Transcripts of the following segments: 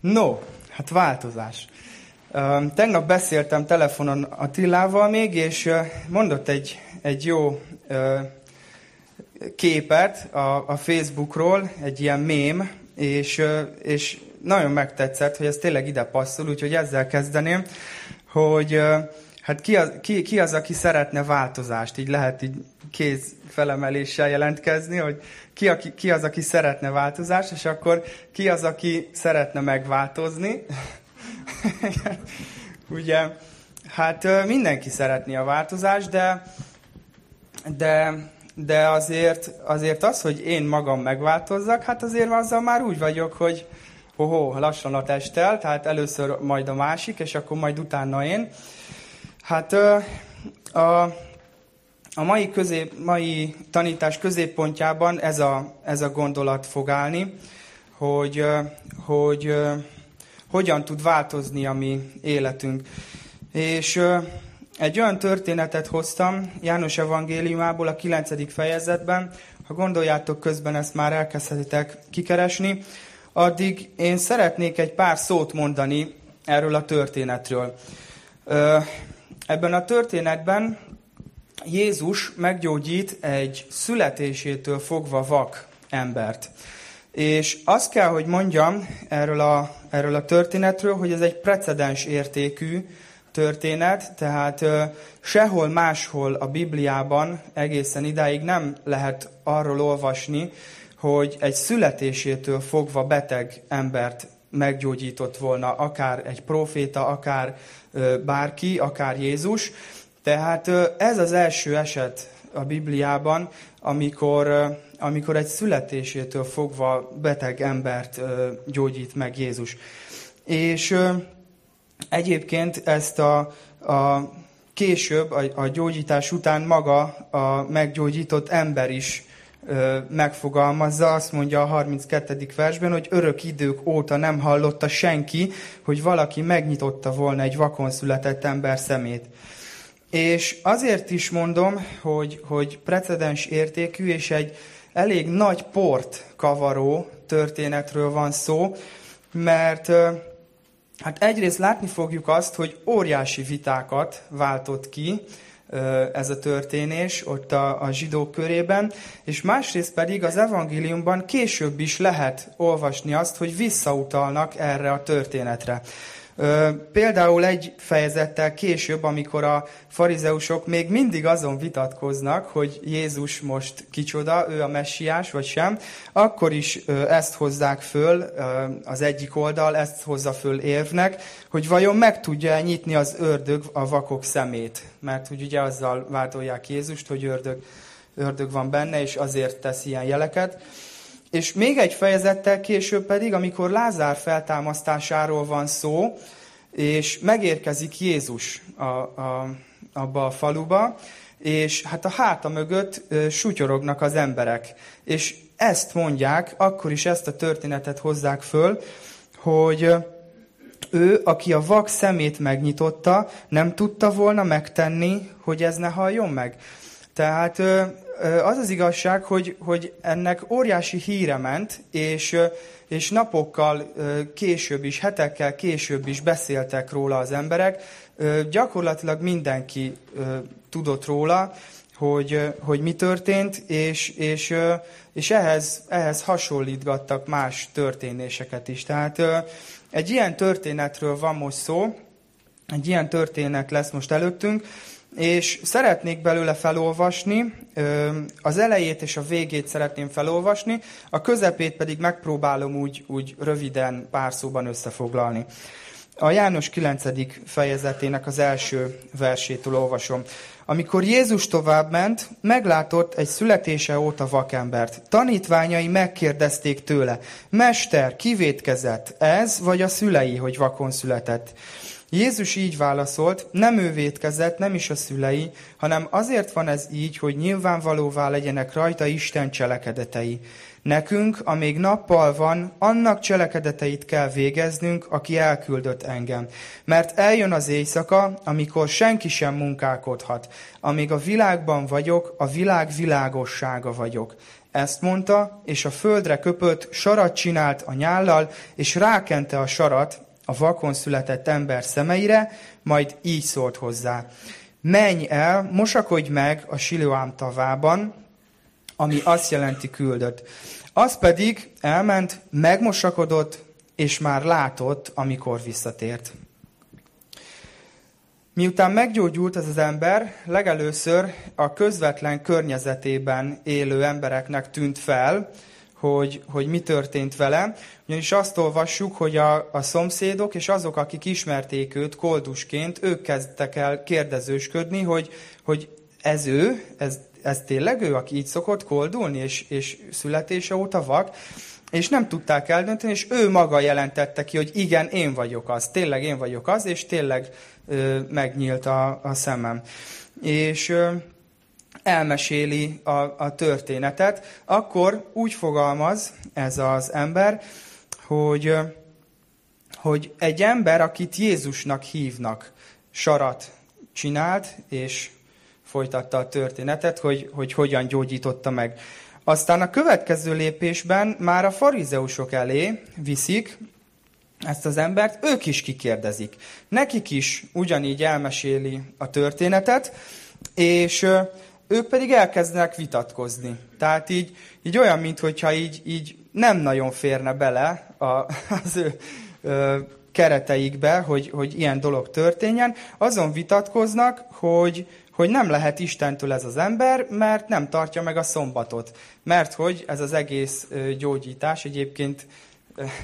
No, hát változás. Tegnap beszéltem telefonon Attilával még, és mondott egy, egy jó képet a, a Facebookról, egy ilyen mém, és, és nagyon megtetszett, hogy ez tényleg ide passzol, úgyhogy ezzel kezdeném, hogy hát ki az, ki, ki az, aki szeretne változást, így lehet így kéz felemeléssel jelentkezni, hogy ki, aki, ki az, aki szeretne változást, és akkor ki az, aki szeretne megváltozni. Ugye, hát mindenki szeretné a változást, de, de, de azért, azért az, hogy én magam megváltozzak, hát azért azzal már úgy vagyok, hogy hoho, lassan a testtel, tehát először majd a másik, és akkor majd utána én. Hát a, a mai, közép, mai tanítás középpontjában ez a, ez a gondolat fog állni, hogy, hogy hogyan tud változni a mi életünk. És egy olyan történetet hoztam János evangéliumából a 9. fejezetben, ha gondoljátok közben ezt már elkezdhetitek kikeresni, addig én szeretnék egy pár szót mondani erről a történetről. Ebben a történetben Jézus meggyógyít egy születésétől fogva vak embert. És azt kell, hogy mondjam erről a, erről a történetről, hogy ez egy precedens értékű történet, tehát sehol máshol a Bibliában egészen idáig nem lehet arról olvasni, hogy egy születésétől fogva beteg embert meggyógyított volna, akár egy proféta, akár bárki, akár Jézus. Tehát ez az első eset a Bibliában, amikor amikor egy születésétől fogva beteg embert gyógyít meg Jézus. És egyébként ezt a, a később, a, a gyógyítás után maga a meggyógyított ember is megfogalmazza, azt mondja a 32. versben, hogy örök idők óta nem hallotta senki, hogy valaki megnyitotta volna egy vakon született ember szemét. És azért is mondom, hogy, hogy precedens értékű, és egy, elég nagy port kavaró történetről van szó, mert hát egyrészt látni fogjuk azt, hogy óriási vitákat váltott ki ez a történés ott a, a zsidók körében, és másrészt pedig az evangéliumban később is lehet olvasni azt, hogy visszautalnak erre a történetre. Például egy fejezettel később, amikor a farizeusok még mindig azon vitatkoznak, hogy Jézus most kicsoda, ő a messiás vagy sem, akkor is ezt hozzák föl, az egyik oldal ezt hozza föl érvnek, hogy vajon meg tudja nyitni az ördög a vakok szemét. Mert hogy ugye azzal vádolják Jézust, hogy ördög, ördög van benne, és azért tesz ilyen jeleket. És még egy fejezettel később pedig, amikor Lázár feltámasztásáról van szó, és megérkezik Jézus a, a, abba a faluba, és hát a háta mögött sutyorognak az emberek. És ezt mondják, akkor is ezt a történetet hozzák föl, hogy ő, aki a vak szemét megnyitotta, nem tudta volna megtenni, hogy ez ne halljon meg. Tehát az az igazság, hogy, hogy ennek óriási híre ment, és, és napokkal később is, hetekkel később is beszéltek róla az emberek. Gyakorlatilag mindenki tudott róla, hogy, hogy mi történt, és, és, és ehhez, ehhez hasonlítgattak más történéseket is. Tehát egy ilyen történetről van most szó, egy ilyen történet lesz most előttünk, és szeretnék belőle felolvasni, az elejét és a végét szeretném felolvasni, a közepét pedig megpróbálom úgy, úgy röviden pár szóban összefoglalni. A János 9. fejezetének az első versétől olvasom. Amikor Jézus tovább ment, meglátott egy születése óta vakembert. Tanítványai megkérdezték tőle, Mester, kivétkezett, ez vagy a szülei, hogy vakon született? Jézus így válaszolt, nem ő vétkezett, nem is a szülei, hanem azért van ez így, hogy nyilvánvalóvá legyenek rajta Isten cselekedetei. Nekünk, amíg nappal van, annak cselekedeteit kell végeznünk, aki elküldött engem. Mert eljön az éjszaka, amikor senki sem munkálkodhat. Amíg a világban vagyok, a világ világossága vagyok. Ezt mondta, és a földre köpött, sarat csinált a nyállal, és rákente a sarat a vakon született ember szemeire, majd így szólt hozzá. Menj el, mosakodj meg a Siloám tavában, ami azt jelenti küldött. Az pedig elment, megmosakodott, és már látott, amikor visszatért. Miután meggyógyult ez az ember, legelőször a közvetlen környezetében élő embereknek tűnt fel, hogy, hogy mi történt vele. Ugyanis azt olvassuk, hogy a, a szomszédok és azok, akik ismerték őt koldusként, ők kezdtek el kérdezősködni, hogy, hogy ez ő, ez, ez tényleg ő, aki így szokott koldulni, és, és születése óta vak, és nem tudták eldönteni, és ő maga jelentette ki, hogy igen, én vagyok az, tényleg én vagyok az, és tényleg ö, megnyílt a, a szemem. És ö, elmeséli a, a történetet, akkor úgy fogalmaz ez az ember, hogy, hogy egy ember, akit Jézusnak hívnak, sarat csinált, és folytatta a történetet, hogy, hogy hogyan gyógyította meg. Aztán a következő lépésben már a farizeusok elé viszik ezt az embert, ők is kikérdezik. Nekik is ugyanígy elmeséli a történetet, és ők pedig elkezdenek vitatkozni. Tehát így, így olyan, mintha így, így nem nagyon férne bele a, az ő ö, kereteikbe, hogy, hogy ilyen dolog történjen. Azon vitatkoznak, hogy, hogy nem lehet Istentől ez az ember, mert nem tartja meg a szombatot. Mert hogy ez az egész gyógyítás egyébként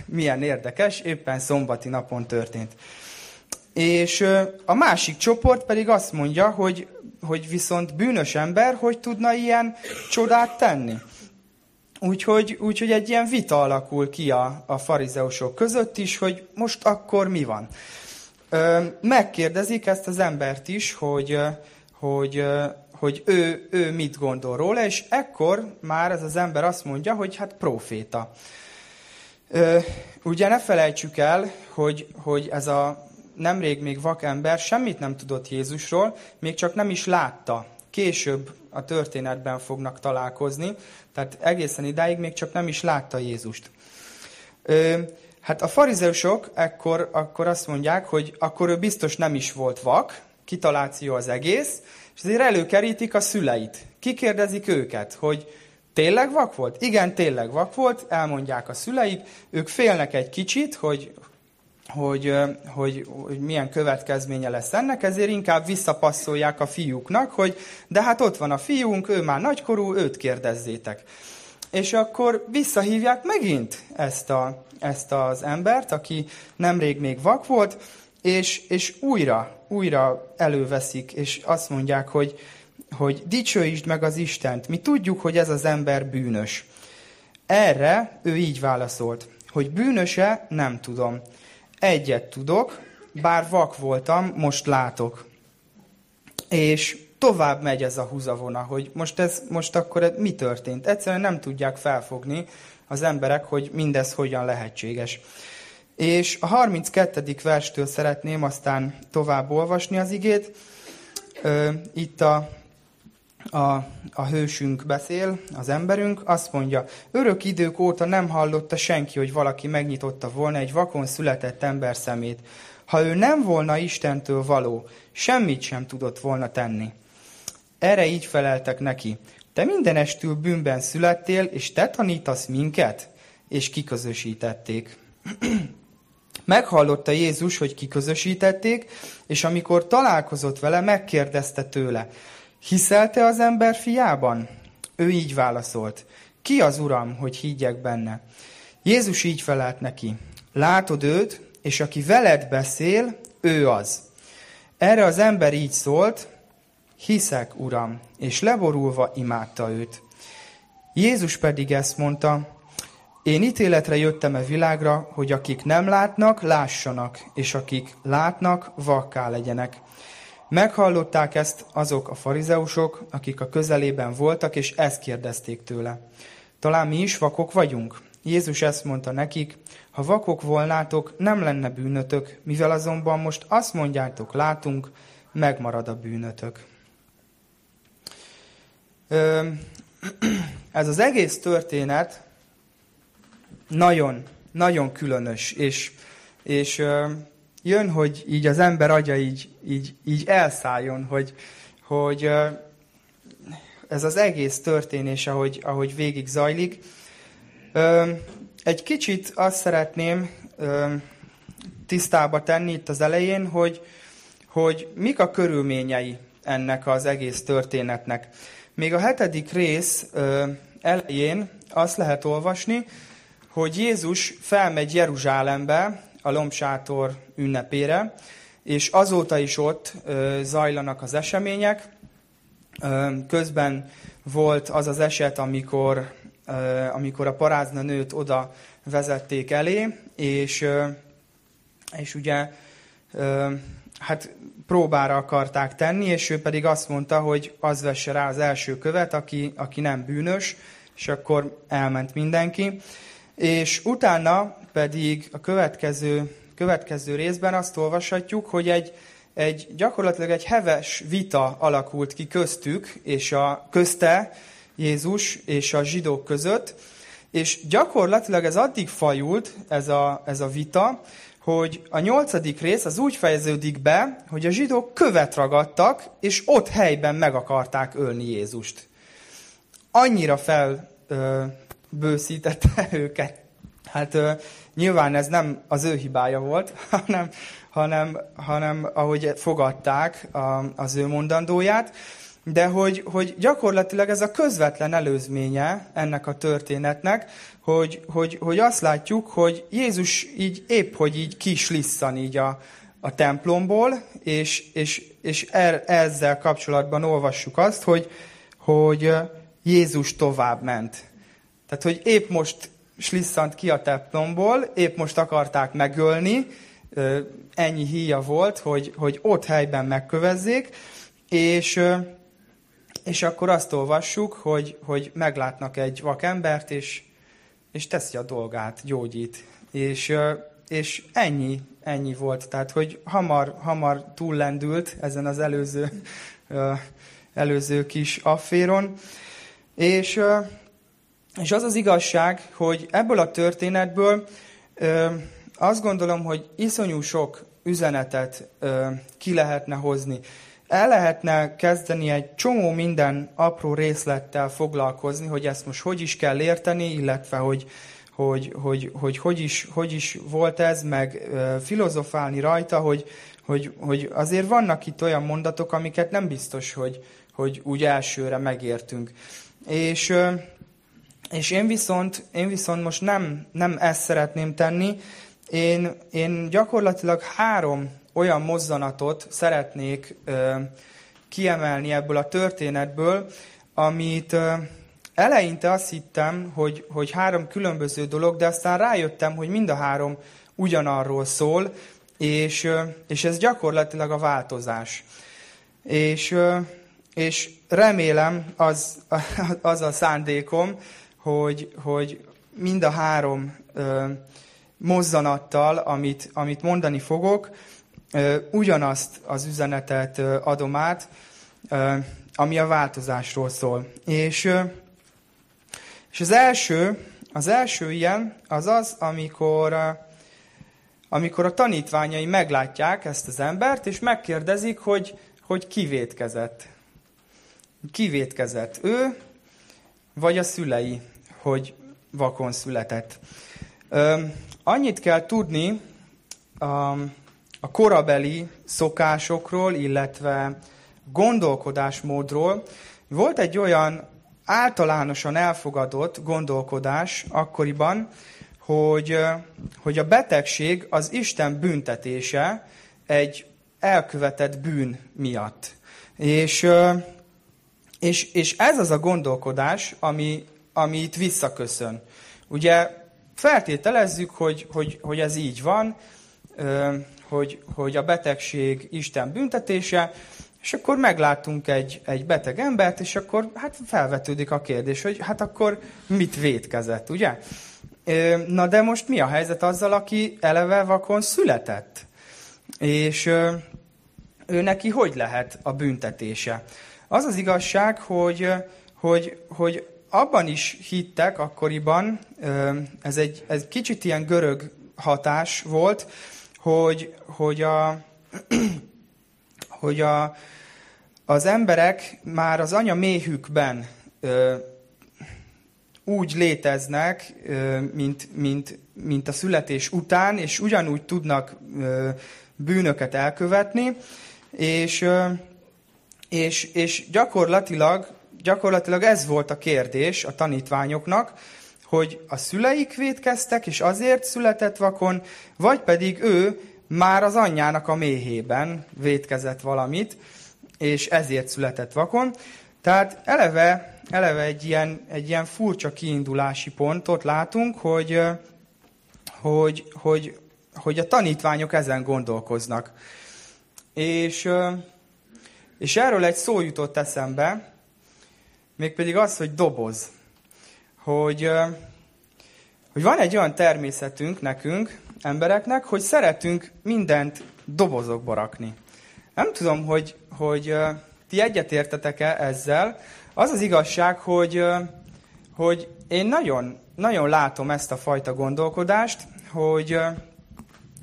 milyen érdekes, éppen szombati napon történt. És a másik csoport pedig azt mondja, hogy, hogy viszont bűnös ember, hogy tudna ilyen csodát tenni. Úgyhogy, úgyhogy egy ilyen vita alakul ki a, a farizeusok között is, hogy most akkor mi van. Megkérdezik ezt az embert is, hogy, hogy, hogy ő, ő mit gondol róla, és ekkor már ez az ember azt mondja, hogy hát proféta. Ugye ne felejtsük el, hogy, hogy ez a nemrég még vakember semmit nem tudott Jézusról, még csak nem is látta. Később a történetben fognak találkozni, tehát egészen idáig még csak nem is látta Jézust. Ö, hát a farizeusok ekkor, akkor azt mondják, hogy akkor ő biztos nem is volt vak, kitaláció az egész, és azért előkerítik a szüleit. Kikérdezik őket, hogy tényleg vak volt? Igen, tényleg vak volt, elmondják a szüleik, ők félnek egy kicsit, hogy, hogy, hogy, hogy milyen következménye lesz ennek, ezért inkább visszapasszolják a fiúknak, hogy de hát ott van a fiúnk, ő már nagykorú, őt kérdezzétek. És akkor visszahívják megint ezt, a, ezt az embert, aki nemrég még vak volt, és, és újra, újra előveszik, és azt mondják, hogy, hogy dicsőítsd meg az Istent. Mi tudjuk, hogy ez az ember bűnös. Erre ő így válaszolt, hogy bűnöse, nem tudom. Egyet tudok, bár vak voltam, most látok. És tovább megy ez a húzavona, hogy most, ez, most akkor mi történt. Egyszerűen nem tudják felfogni az emberek, hogy mindez hogyan lehetséges. És a 32. verstől szeretném aztán tovább olvasni az igét. Itt a, a, a hősünk beszél, az emberünk, azt mondja, örök idők óta nem hallotta senki, hogy valaki megnyitotta volna egy vakon született ember szemét. Ha ő nem volna Istentől való, semmit sem tudott volna tenni. Erre így feleltek neki, te mindenestül bűnben születtél, és te tanítasz minket? És kiközösítették. Meghallotta Jézus, hogy kiközösítették, és amikor találkozott vele, megkérdezte tőle, hiszelte az ember fiában? Ő így válaszolt, ki az Uram, hogy higgyek benne? Jézus így felelt neki, látod őt, és aki veled beszél, ő az. Erre az ember így szólt, hiszek, Uram, és leborulva imádta őt. Jézus pedig ezt mondta, én ítéletre jöttem a világra, hogy akik nem látnak, lássanak, és akik látnak, vakká legyenek. Meghallották ezt azok a farizeusok, akik a közelében voltak, és ezt kérdezték tőle. Talán mi is vakok vagyunk? Jézus ezt mondta nekik, ha vakok volnátok, nem lenne bűnötök, mivel azonban most azt mondjátok, látunk, megmarad a bűnötök. Ez az egész történet nagyon, nagyon különös, és, és jön, hogy így az ember agya így, így, így elszálljon, hogy, hogy ez az egész történés, ahogy, ahogy végig zajlik. Egy kicsit azt szeretném tisztába tenni itt az elején, hogy, hogy mik a körülményei ennek az egész történetnek. Még a hetedik rész elején azt lehet olvasni, hogy Jézus felmegy Jeruzsálembe a lombsátor ünnepére, és azóta is ott zajlanak az események. Közben volt az az eset, amikor, amikor a parázna nőt oda vezették elé, és, és ugye hát próbára akarták tenni, és ő pedig azt mondta, hogy az vesse rá az első követ, aki, aki nem bűnös, és akkor elment mindenki. És utána pedig a következő, következő részben azt olvashatjuk, hogy egy, egy gyakorlatilag egy heves vita alakult ki köztük, és a közte Jézus és a zsidók között, és gyakorlatilag ez addig fajult, ez a, ez a vita, hogy a nyolcadik rész az úgy fejeződik be, hogy a zsidók követ ragadtak, és ott helyben meg akarták ölni Jézust. Annyira felbőszítette őket. Hát ö, nyilván ez nem az ő hibája volt, hanem, hanem, hanem ahogy fogadták a, az ő mondandóját, de hogy, hogy gyakorlatilag ez a közvetlen előzménye ennek a történetnek, hogy, hogy, hogy azt látjuk, hogy Jézus így épp, hogy így kislisszan így a, a templomból, és, és, és er, ezzel kapcsolatban olvassuk azt, hogy, hogy Jézus tovább ment. Tehát, hogy épp most slisszant ki a templomból, épp most akarták megölni, ennyi híja volt, hogy, hogy ott helyben megkövezzék, és, és akkor azt olvassuk, hogy, hogy meglátnak egy vakembert, és, és teszi a dolgát, gyógyít. És, és ennyi, ennyi volt. Tehát, hogy hamar, hamar túllendült ezen az előző, előző kis afféron. És, és az az igazság, hogy ebből a történetből azt gondolom, hogy iszonyú sok üzenetet ki lehetne hozni el lehetne kezdeni egy csomó minden apró részlettel foglalkozni, hogy ezt most hogy is kell érteni, illetve hogy hogy, hogy, hogy, hogy, is, hogy is volt ez, meg filozofálni rajta, hogy, hogy, hogy azért vannak itt olyan mondatok, amiket nem biztos, hogy, hogy úgy elsőre megértünk. És, és én, viszont, én viszont most nem, nem ezt szeretném tenni, én, én gyakorlatilag három olyan mozzanatot szeretnék ö, kiemelni ebből a történetből, amit ö, eleinte azt hittem, hogy, hogy három különböző dolog, de aztán rájöttem, hogy mind a három ugyanarról szól, és, ö, és ez gyakorlatilag a változás. És, ö, és remélem az, az a szándékom, hogy, hogy mind a három ö, mozzanattal, amit, amit mondani fogok, ugyanazt az üzenetet adom át, ami a változásról szól. És, és az első, az első ilyen az az, amikor, amikor a tanítványai meglátják ezt az embert, és megkérdezik, hogy, hogy kivétkezett. Kivétkezett ő, vagy a szülei, hogy vakon született. Annyit kell tudni, a korabeli szokásokról, illetve gondolkodásmódról. Volt egy olyan általánosan elfogadott gondolkodás akkoriban, hogy, hogy a betegség az Isten büntetése egy elkövetett bűn miatt. És, és, és ez az a gondolkodás, ami, ami itt visszaköszön. Ugye feltételezzük, hogy, hogy, hogy ez így van, hogy, hogy a betegség Isten büntetése, és akkor meglátunk egy, egy beteg embert, és akkor hát felvetődik a kérdés, hogy hát akkor mit vétkezett, ugye? Na de most mi a helyzet azzal, aki eleve vakon született? És ő neki hogy lehet a büntetése? Az az igazság, hogy, hogy, hogy abban is hittek akkoriban, ez egy ez kicsit ilyen görög hatás volt, hogy, hogy, a, hogy a, az emberek már az anya méhükben úgy léteznek, mint, mint, mint a születés után, és ugyanúgy tudnak bűnöket elkövetni, és, és, és gyakorlatilag, gyakorlatilag ez volt a kérdés a tanítványoknak, hogy a szüleik védkeztek, és azért született vakon, vagy pedig ő már az anyjának a méhében védkezett valamit, és ezért született vakon. Tehát eleve eleve egy ilyen, egy ilyen furcsa kiindulási pontot látunk, hogy, hogy, hogy, hogy a tanítványok ezen gondolkoznak. És, és erről egy szó jutott eszembe, mégpedig az, hogy doboz. Hogy, hogy van egy olyan természetünk nekünk, embereknek, hogy szeretünk mindent dobozokba rakni. Nem tudom, hogy, hogy ti egyetértetek-e ezzel, az az igazság, hogy, hogy én nagyon, nagyon látom ezt a fajta gondolkodást, hogy,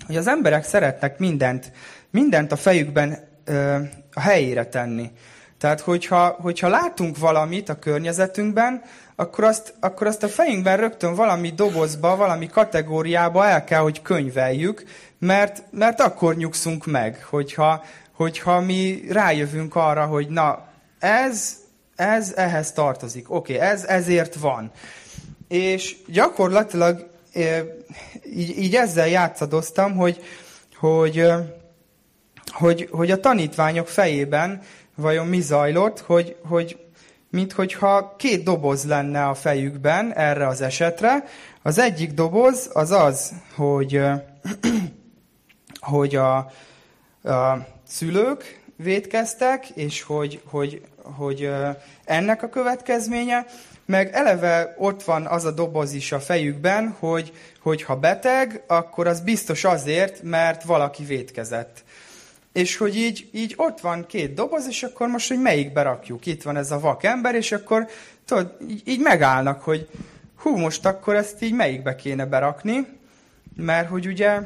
hogy az emberek szeretnek mindent, mindent a fejükben a helyére tenni. Tehát, hogyha, hogyha látunk valamit a környezetünkben, akkor azt, akkor azt a fejünkben rögtön valami dobozba, valami kategóriába el kell, hogy könyveljük, mert, mert akkor nyugszunk meg, hogyha, hogyha mi rájövünk arra, hogy na, ez ez ehhez tartozik. Oké, okay, ez ezért van. És gyakorlatilag így, így ezzel játszadoztam, hogy, hogy, hogy, hogy a tanítványok fejében vajon mi zajlott, hogy, hogy minthogyha két doboz lenne a fejükben erre az esetre. Az egyik doboz az az, hogy, hogy a, a szülők védkeztek, és hogy, hogy hogy ennek a következménye, meg eleve ott van az a doboz is a fejükben, hogy, hogy ha beteg, akkor az biztos azért, mert valaki védkezett. És hogy így, így ott van két doboz, és akkor most, hogy melyikbe rakjuk. Itt van ez a vak ember, és akkor tudod, így megállnak, hogy hú, most akkor ezt így melyikbe kéne berakni, mert hogy ugye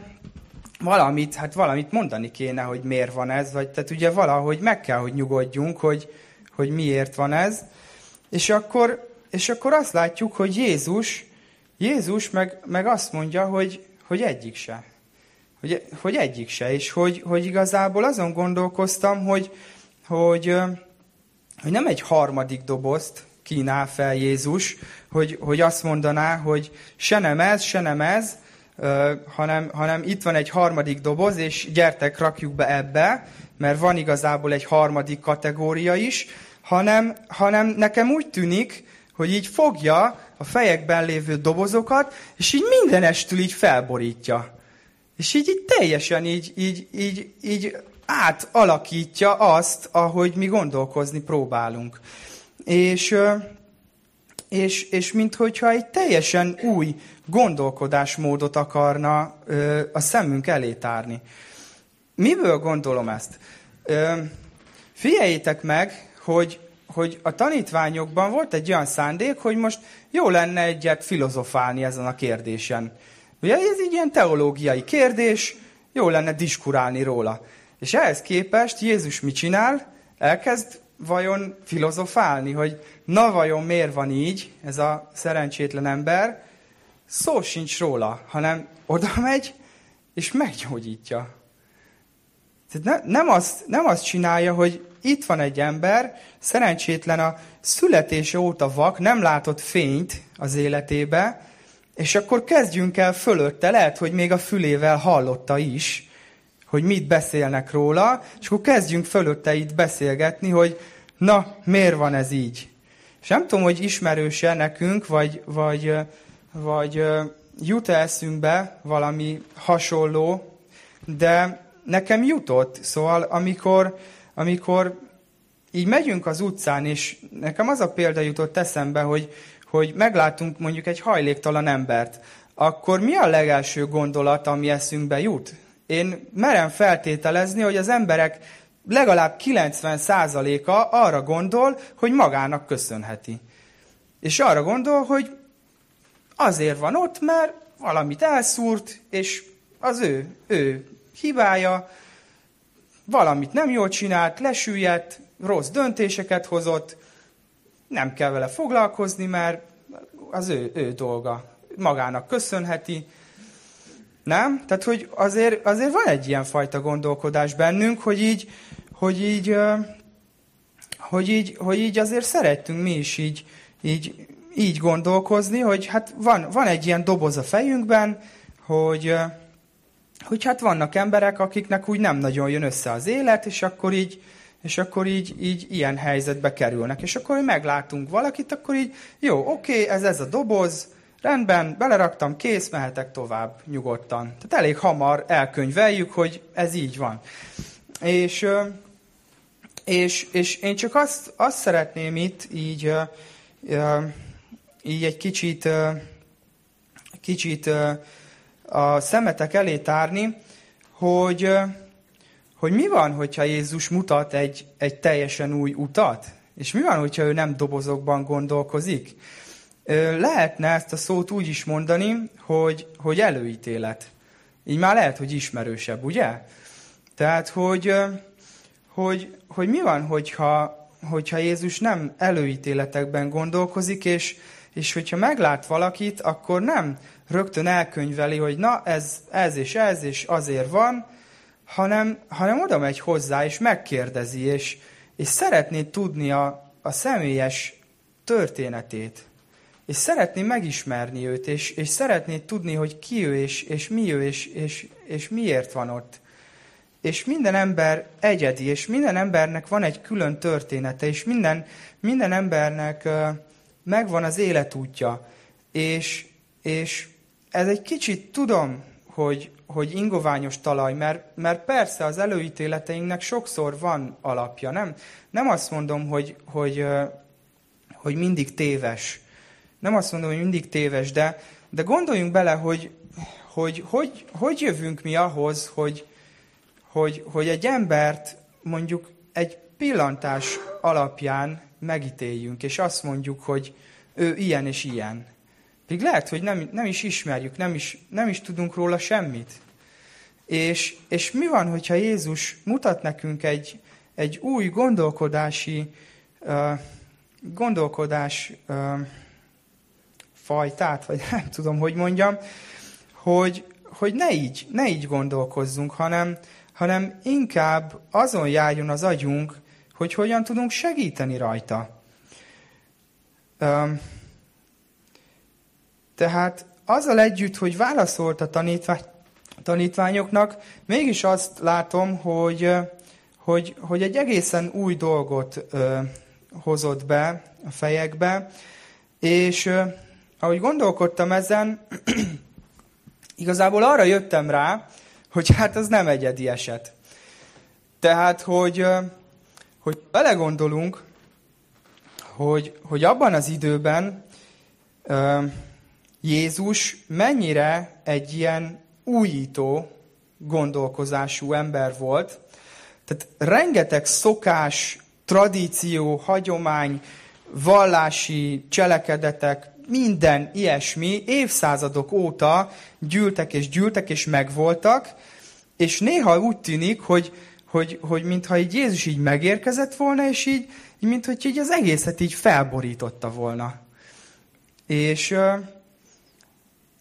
valamit, hát valamit mondani kéne, hogy miért van ez, vagy tehát ugye valahogy meg kell, hogy nyugodjunk, hogy, hogy miért van ez. És akkor, és akkor azt látjuk, hogy Jézus, Jézus meg, meg azt mondja, hogy, hogy egyik se. Hogy, hogy egyik se. És hogy, hogy igazából azon gondolkoztam, hogy, hogy, hogy nem egy harmadik dobozt kínál fel Jézus, hogy, hogy azt mondaná, hogy se nem ez, se nem ez, hanem, hanem itt van egy harmadik doboz, és gyertek, rakjuk be ebbe, mert van igazából egy harmadik kategória is, hanem, hanem nekem úgy tűnik, hogy így fogja a fejekben lévő dobozokat, és így mindenestül így felborítja. És így, így teljesen így, így, így, így átalakítja azt, ahogy mi gondolkozni próbálunk. És, és, és minthogyha egy teljesen új gondolkodásmódot akarna a szemünk elé tárni. Miből gondolom ezt? Figyeljétek meg, hogy, hogy a tanítványokban volt egy olyan szándék, hogy most jó lenne egyet filozofálni ezen a kérdésen. Ugye ez egy ilyen teológiai kérdés, jó lenne diskurálni róla. És ehhez képest Jézus mit csinál? Elkezd vajon filozofálni, hogy na vajon miért van így ez a szerencsétlen ember, szó sincs róla, hanem oda megy, és meggyógyítja. Tehát ne, nem, azt, nem azt csinálja, hogy itt van egy ember, szerencsétlen a születése óta vak, nem látott fényt az életébe, és akkor kezdjünk el fölötte, lehet, hogy még a fülével hallotta is, hogy mit beszélnek róla, és akkor kezdjünk fölötte itt beszélgetni, hogy na, miért van ez így? És nem tudom, hogy ismerőse nekünk, vagy, vagy, vagy jut eszünkbe valami hasonló, de nekem jutott. Szóval amikor, amikor így megyünk az utcán, és nekem az a példa jutott eszembe, hogy, hogy meglátunk mondjuk egy hajléktalan embert, akkor mi a legelső gondolat, ami eszünkbe jut? Én merem feltételezni, hogy az emberek legalább 90%-a arra gondol, hogy magának köszönheti. És arra gondol, hogy azért van ott, mert valamit elszúrt, és az ő, ő hibája, valamit nem jól csinált, lesüllyedt, rossz döntéseket hozott, nem kell vele foglalkozni, mert az ő, ő dolga. Magának köszönheti. Nem? Tehát, hogy azért, azért van egy ilyen fajta gondolkodás bennünk, hogy így, hogy így, hogy így, hogy így azért szerettünk mi is így, így, így gondolkozni, hogy hát van, van egy ilyen doboz a fejünkben, hogy, hogy hát vannak emberek, akiknek úgy nem nagyon jön össze az élet, és akkor így, és akkor így, így ilyen helyzetbe kerülnek. És akkor, hogy meglátunk valakit, akkor így, jó, oké, ez ez a doboz, rendben, beleraktam, kész, mehetek tovább nyugodtan. Tehát elég hamar elkönyveljük, hogy ez így van. És, és, és én csak azt, azt szeretném itt így, így egy kicsit, kicsit a szemetek elé tárni, hogy, hogy mi van, hogyha Jézus mutat egy, egy teljesen új utat? És mi van, hogyha ő nem dobozokban gondolkozik? Lehetne ezt a szót úgy is mondani, hogy, hogy előítélet. Így már lehet, hogy ismerősebb, ugye? Tehát, hogy, hogy, hogy mi van, hogyha, hogyha Jézus nem előítéletekben gondolkozik, és, és hogyha meglát valakit, akkor nem rögtön elkönyveli, hogy na, ez, ez és ez, és azért van, hanem, hanem oda megy hozzá, és megkérdezi, és, és szeretné tudni a, a személyes történetét. És szeretné megismerni őt, és, és szeretné tudni, hogy ki ő, és, és mi ő, és, és, és miért van ott. És minden ember egyedi, és minden embernek van egy külön története, és minden, minden embernek uh, megvan az életútja. És, és ez egy kicsit tudom, hogy, hogy ingoványos talaj, mert, mert persze az előítéleteinknek sokszor van alapja. Nem, nem azt mondom, hogy, hogy, hogy mindig téves. Nem azt mondom, hogy mindig téves, de, de gondoljunk bele, hogy hogy, hogy hogy jövünk mi ahhoz, hogy, hogy, hogy egy embert mondjuk egy pillantás alapján megítéljünk, és azt mondjuk, hogy ő ilyen és ilyen. Még lehet, hogy nem, nem is ismerjük, nem is, nem is tudunk róla semmit. És, és mi van, hogyha Jézus mutat nekünk egy, egy új gondolkodási uh, gondolkodás uh, fajtát, vagy nem tudom, hogy mondjam, hogy, hogy ne, így, ne így gondolkozzunk, hanem, hanem inkább azon járjon az agyunk, hogy hogyan tudunk segíteni rajta. Um, tehát azzal együtt, hogy válaszolt a tanítvány, tanítványoknak, mégis azt látom, hogy, hogy, hogy egy egészen új dolgot ö, hozott be a fejekbe, és ahogy gondolkodtam ezen, igazából arra jöttem rá, hogy hát az nem egyedi eset. Tehát, hogy, hogy belegondolunk, hogy, hogy abban az időben Jézus mennyire egy ilyen újító gondolkozású ember volt. Tehát rengeteg szokás, tradíció, hagyomány, vallási cselekedetek, minden ilyesmi évszázadok óta gyűltek és gyűltek és megvoltak, és néha úgy tűnik, hogy, hogy, hogy mintha így Jézus így megérkezett volna, és így, így mintha így az egészet így felborította volna. És,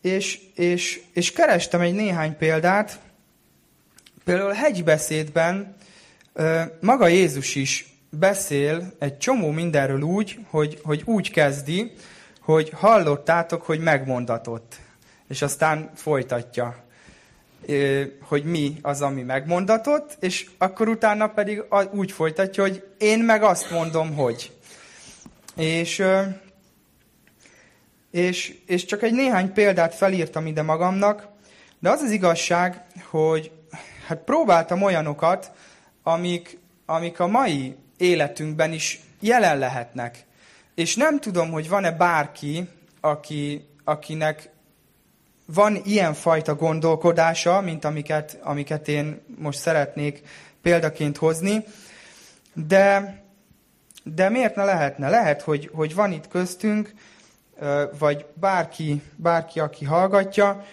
és, és, és kerestem egy néhány példát. Például a hegybeszédben maga Jézus is beszél egy csomó mindenről úgy, hogy, hogy úgy kezdi, hogy hallottátok, hogy megmondatott. És aztán folytatja, hogy mi az, ami megmondatott, és akkor utána pedig úgy folytatja, hogy én meg azt mondom, hogy. És és, és csak egy néhány példát felírtam ide magamnak, de az az igazság, hogy hát próbáltam olyanokat, amik, amik a mai életünkben is jelen lehetnek. És nem tudom, hogy van-e bárki, aki, akinek van ilyen fajta gondolkodása, mint amiket, amiket én most szeretnék példaként hozni, de, de miért ne lehetne? Lehet, hogy, hogy van itt köztünk, vagy bárki, bárki, aki hallgatja,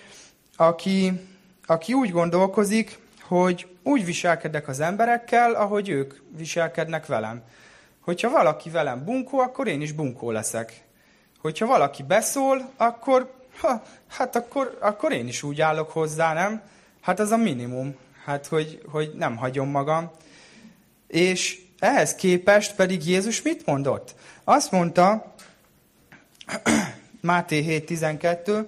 aki, aki úgy gondolkozik, hogy úgy viselkedek az emberekkel, ahogy ők viselkednek velem. Hogyha valaki velem bunkó, akkor én is bunkó leszek. Hogyha valaki beszól, akkor, ha, hát akkor, akkor én is úgy állok hozzá, nem? Hát az a minimum. Hát, hogy, hogy nem hagyom magam. És ehhez képest pedig Jézus mit mondott? Azt mondta, Máté 7.12,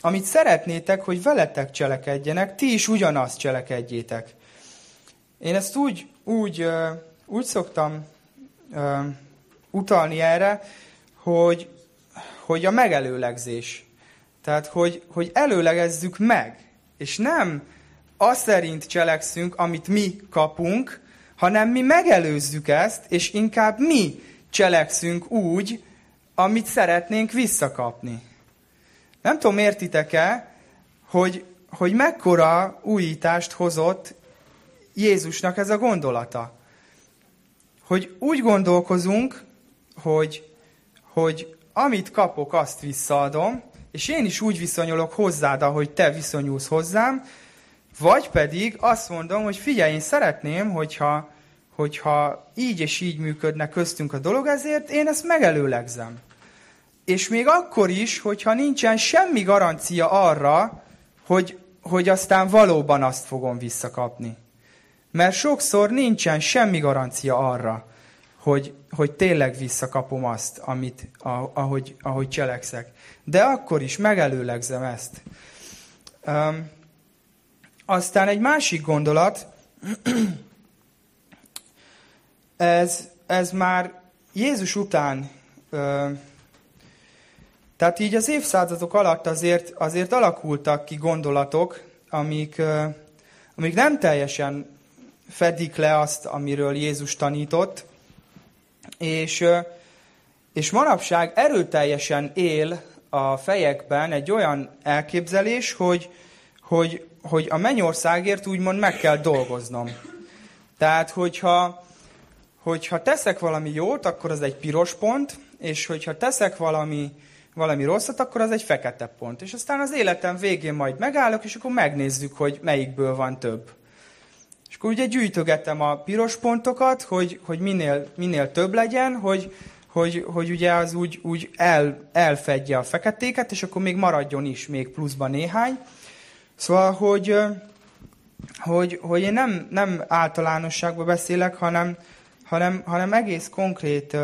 amit szeretnétek, hogy veletek cselekedjenek, ti is ugyanazt cselekedjétek. Én ezt úgy, úgy, úgy szoktam utalni erre, hogy, hogy a megelőlegzés. Tehát, hogy, hogy előlegezzük meg, és nem azt szerint cselekszünk, amit mi kapunk, hanem mi megelőzzük ezt, és inkább mi cselekszünk úgy, amit szeretnénk visszakapni. Nem tudom, értitek-e, hogy, hogy mekkora újítást hozott Jézusnak ez a gondolata. Hogy úgy gondolkozunk, hogy, hogy amit kapok, azt visszaadom, és én is úgy viszonyulok hozzád, ahogy te viszonyulsz hozzám, vagy pedig azt mondom, hogy figyelj, én szeretném, hogyha, hogyha így és így működne köztünk a dolog, ezért én ezt megelőlegzem. És még akkor is, hogyha nincsen semmi garancia arra, hogy, hogy aztán valóban azt fogom visszakapni. Mert sokszor nincsen semmi garancia arra, hogy, hogy tényleg visszakapom azt, amit, ahogy, ahogy cselekszek. De akkor is megelőlegzem ezt. Um, aztán egy másik gondolat, ez, ez már Jézus után uh, tehát így az évszázadok alatt azért, azért alakultak ki gondolatok, amik, amik nem teljesen fedik le azt, amiről Jézus tanított, és, és manapság erőteljesen él a fejekben egy olyan elképzelés, hogy, hogy, hogy a mennyországért úgymond meg kell dolgoznom. Tehát, hogyha, hogyha teszek valami jót, akkor az egy piros pont, és hogyha teszek valami valami rosszat, akkor az egy fekete pont. És aztán az életem végén majd megállok, és akkor megnézzük, hogy melyikből van több. És akkor ugye gyűjtögetem a piros pontokat, hogy, hogy minél, minél több legyen, hogy, hogy, hogy ugye az úgy, úgy el, elfedje a feketéket, és akkor még maradjon is még pluszban néhány. Szóval, hogy, hogy, hogy én nem, nem általánosságban beszélek, hanem, hanem, hanem egész konkrét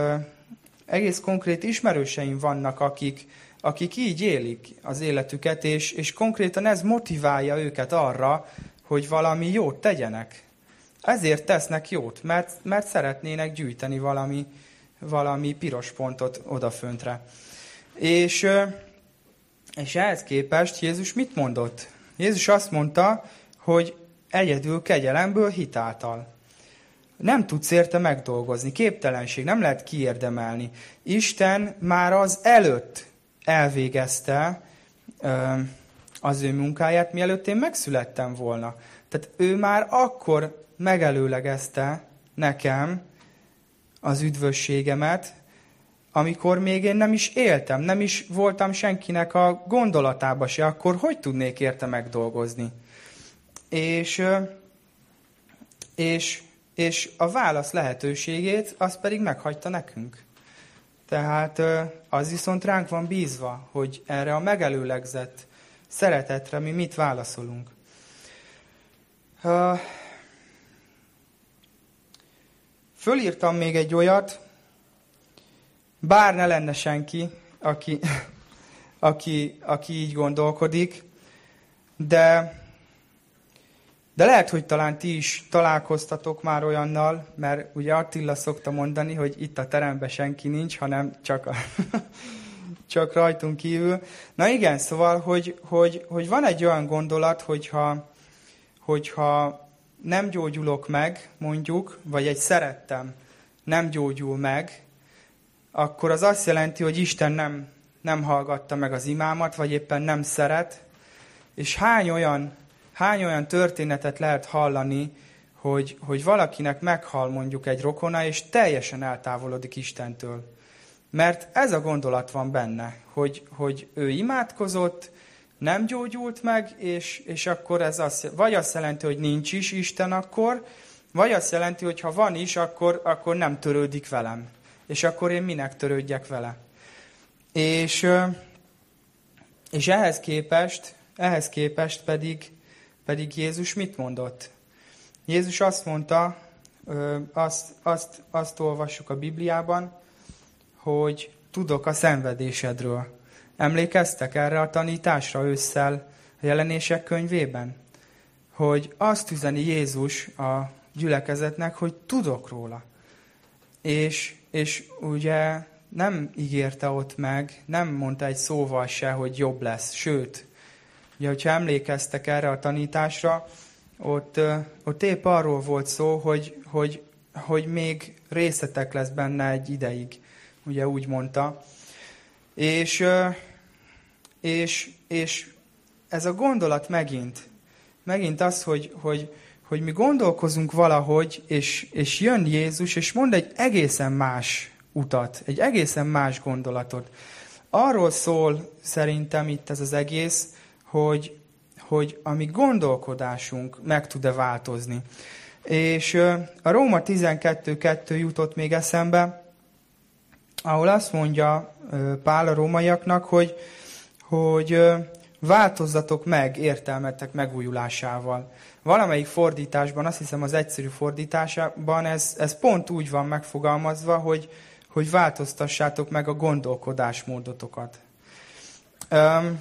egész konkrét ismerőseim vannak, akik, akik így élik az életüket, és, és konkrétan ez motiválja őket arra, hogy valami jót tegyenek. Ezért tesznek jót, mert, mert szeretnének gyűjteni valami, valami piros pontot odaföntre. És, és ehhez képest Jézus mit mondott? Jézus azt mondta, hogy egyedül kegyelemből hitáltal nem tudsz érte megdolgozni. Képtelenség, nem lehet kiérdemelni. Isten már az előtt elvégezte az ő munkáját, mielőtt én megszülettem volna. Tehát ő már akkor megelőlegezte nekem az üdvösségemet, amikor még én nem is éltem, nem is voltam senkinek a gondolatába se, akkor hogy tudnék érte megdolgozni? És, és és a válasz lehetőségét az pedig meghagyta nekünk. Tehát az viszont ránk van bízva, hogy erre a megelőlegzett szeretetre mi mit válaszolunk. Fölírtam még egy olyat, bár ne lenne senki, aki, aki, aki így gondolkodik, de de lehet, hogy talán ti is találkoztatok már olyannal, mert ugye Attila szokta mondani, hogy itt a teremben senki nincs, hanem csak, a csak rajtunk kívül. Na igen, szóval, hogy, hogy, hogy van egy olyan gondolat, hogyha, hogyha nem gyógyulok meg, mondjuk, vagy egy szerettem nem gyógyul meg, akkor az azt jelenti, hogy Isten nem, nem hallgatta meg az imámat, vagy éppen nem szeret. És hány olyan hány olyan történetet lehet hallani, hogy, hogy valakinek meghal mondjuk egy rokona, és teljesen eltávolodik Istentől. Mert ez a gondolat van benne, hogy, hogy ő imádkozott, nem gyógyult meg, és, és akkor ez azt, vagy azt jelenti, hogy nincs is Isten akkor, vagy azt jelenti, hogy ha van is, akkor, akkor nem törődik velem. És akkor én minek törődjek vele. És, és ehhez képest, ehhez képest pedig, pedig Jézus mit mondott? Jézus azt mondta, azt, azt, azt olvassuk a Bibliában, hogy tudok a szenvedésedről. Emlékeztek erre a tanításra ősszel a jelenések könyvében? Hogy azt üzeni Jézus a gyülekezetnek, hogy tudok róla. És, és ugye nem ígérte ott meg, nem mondta egy szóval se, hogy jobb lesz. Sőt, ugye, hogyha emlékeztek erre a tanításra, ott, ott épp arról volt szó, hogy, hogy, hogy még részletek lesz benne egy ideig. Ugye úgy mondta. És, és, és ez a gondolat megint, megint az, hogy, hogy, hogy mi gondolkozunk valahogy, és, és jön Jézus, és mond egy egészen más utat, egy egészen más gondolatot. Arról szól szerintem itt ez az egész, hogy, hogy a mi gondolkodásunk meg tud-e változni. És a Róma 12.2 jutott még eszembe, ahol azt mondja Pál a rómaiaknak, hogy, hogy változzatok meg értelmetek megújulásával. Valamelyik fordításban, azt hiszem az egyszerű fordításában ez, ez pont úgy van megfogalmazva, hogy, hogy változtassátok meg a gondolkodásmódotokat. Um,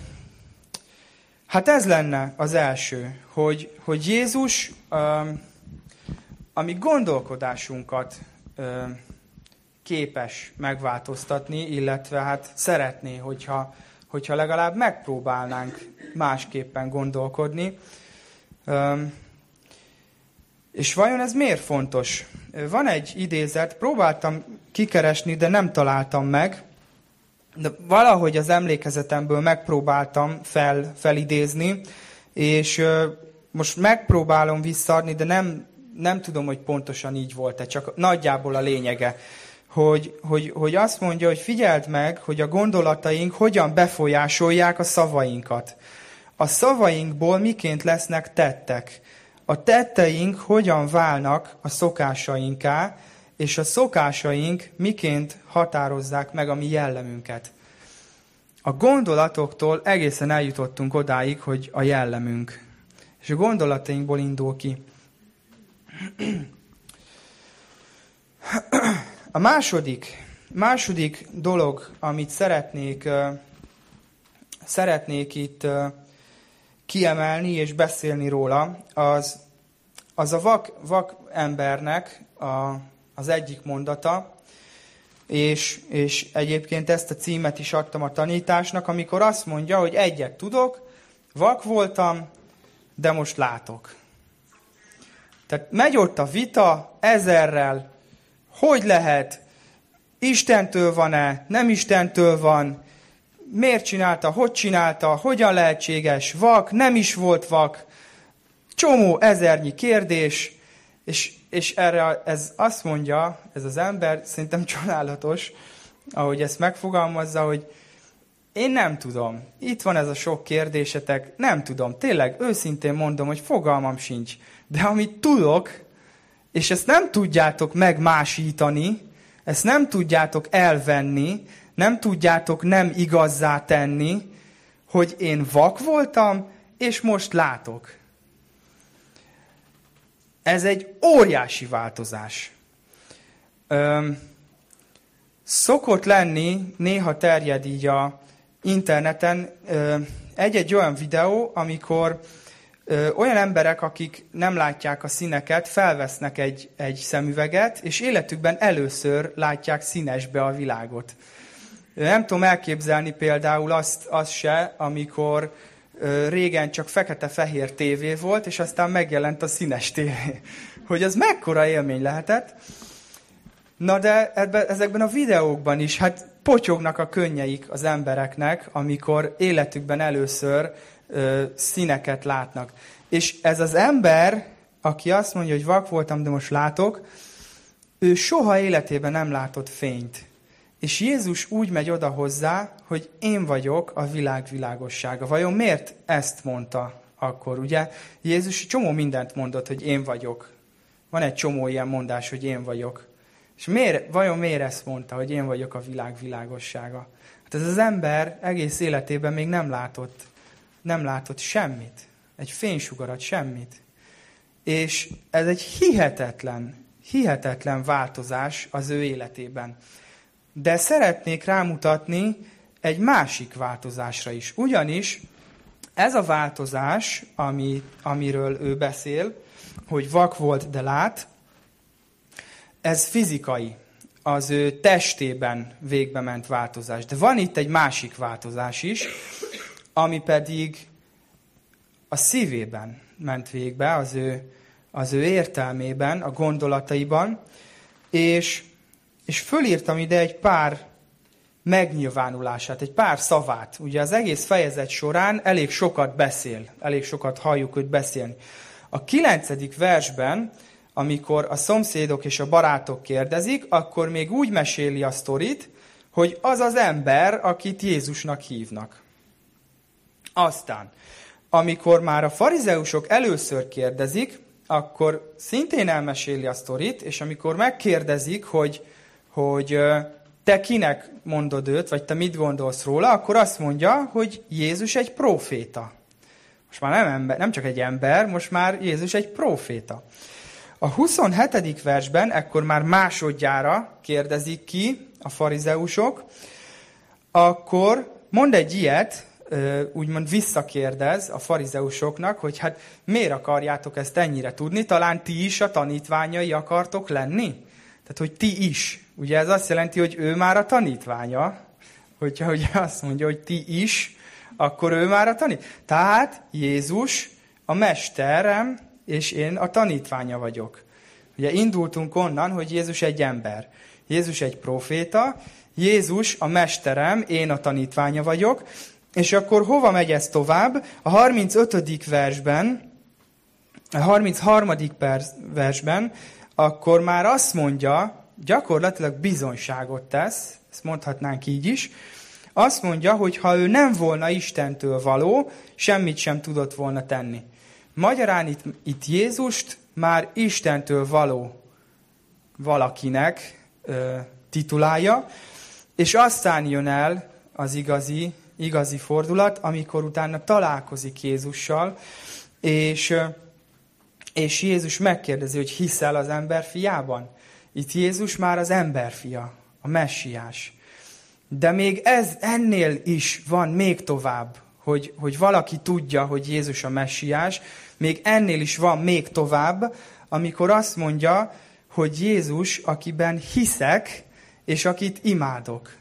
hát ez lenne az első, hogy, hogy Jézus um, a mi gondolkodásunkat képes megváltoztatni, illetve hát szeretné, hogyha, hogyha legalább megpróbálnánk másképpen gondolkodni. És vajon ez miért fontos? Van egy idézet, próbáltam kikeresni, de nem találtam meg, de valahogy az emlékezetemből megpróbáltam fel, felidézni, és most megpróbálom visszaadni, de nem, nem tudom, hogy pontosan így volt-e, csak nagyjából a lényege. Hogy, hogy, hogy azt mondja, hogy figyeld meg, hogy a gondolataink hogyan befolyásolják a szavainkat. A szavainkból miként lesznek tettek. A tetteink hogyan válnak a szokásainká, és a szokásaink miként határozzák meg a mi jellemünket. A gondolatoktól egészen eljutottunk odáig, hogy a jellemünk. És a gondolatainkból indul ki. A második, második dolog, amit szeretnék, szeretnék itt kiemelni és beszélni róla, az, az a vak, vak embernek a, az egyik mondata, és, és egyébként ezt a címet is adtam a tanításnak, amikor azt mondja, hogy egyet tudok, vak voltam, de most látok. Tehát megy ott a vita ezerrel, hogy lehet, Istentől van-e, nem Istentől van, miért csinálta, hogy csinálta, hogyan lehetséges, vak, nem is volt vak, csomó ezernyi kérdés, és, és erre ez azt mondja, ez az ember, szerintem csodálatos, ahogy ezt megfogalmazza, hogy én nem tudom. Itt van ez a sok kérdésetek, nem tudom. Tényleg, őszintén mondom, hogy fogalmam sincs. De amit tudok, és ezt nem tudjátok megmásítani, ezt nem tudjátok elvenni, nem tudjátok nem igazzá tenni, hogy én vak voltam, és most látok. Ez egy óriási változás. Öm, szokott lenni, néha terjed így a interneten egy-egy olyan videó, amikor ö, olyan emberek, akik nem látják a színeket, felvesznek egy, egy szemüveget, és életükben először látják színesbe a világot. Nem tudom elképzelni például azt, azt se, amikor régen csak fekete-fehér tévé volt, és aztán megjelent a színes tévé. Hogy az mekkora élmény lehetett. Na de ebbe, ezekben a videókban is, hát potyognak a könnyeik az embereknek, amikor életükben először ö, színeket látnak. És ez az ember aki azt mondja, hogy vak voltam, de most látok, ő soha életében nem látott fényt. És Jézus úgy megy oda hozzá, hogy én vagyok a világ világossága. Vajon miért ezt mondta akkor? Ugye Jézus csomó mindent mondott, hogy én vagyok. Van egy csomó ilyen mondás, hogy én vagyok. És miért, vajon miért ezt mondta, hogy én vagyok a világ világossága? Hát ez az ember egész életében még nem látott, nem látott semmit. Egy fénysugarat, semmit. És ez egy hihetetlen, hihetetlen változás az ő életében. De szeretnék rámutatni egy másik változásra is. Ugyanis ez a változás, ami, amiről ő beszél, hogy vak volt, de lát, ez fizikai, az ő testében végbe ment változás. De van itt egy másik változás is, ami pedig a szívében ment végbe, az ő, az ő értelmében, a gondolataiban, és, és fölírtam ide egy pár megnyilvánulását, egy pár szavát. Ugye az egész fejezet során elég sokat beszél, elég sokat halljuk őt beszélni. A kilencedik versben, amikor a szomszédok és a barátok kérdezik, akkor még úgy meséli a sztorit, hogy az az ember, akit Jézusnak hívnak. Aztán, amikor már a farizeusok először kérdezik, akkor szintén elmeséli a sztorit, és amikor megkérdezik, hogy, hogy te kinek mondod őt, vagy te mit gondolsz róla, akkor azt mondja, hogy Jézus egy proféta. Most már nem, ember, nem csak egy ember, most már Jézus egy proféta. A 27. versben ekkor már másodjára kérdezik ki a farizeusok, akkor mond egy ilyet, úgymond visszakérdez a farizeusoknak, hogy hát miért akarjátok ezt ennyire tudni, talán ti is a tanítványai akartok lenni? Tehát, hogy ti is. Ugye ez azt jelenti, hogy ő már a tanítványa, hogyha ugye azt mondja, hogy ti is, akkor ő már a tanít. Tehát Jézus a mesterem, és én a tanítványa vagyok. Ugye indultunk onnan, hogy Jézus egy ember. Jézus egy proféta, Jézus a mesterem, én a tanítványa vagyok, és akkor hova megy ez tovább? A 35. versben, a 33. versben, akkor már azt mondja, gyakorlatilag bizonyságot tesz, ezt mondhatnánk így is, azt mondja, hogy ha ő nem volna Istentől való, semmit sem tudott volna tenni. Magyarán itt, itt Jézust már Istentől való valakinek ö, titulálja, és aztán jön el az igazi, igazi fordulat, amikor utána találkozik Jézussal, és, és Jézus megkérdezi, hogy hiszel az ember fiában? Itt Jézus már az emberfia, a messiás. De még ez ennél is van még tovább, hogy, hogy valaki tudja, hogy Jézus a messiás, még ennél is van még tovább, amikor azt mondja, hogy Jézus, akiben hiszek, és akit imádok.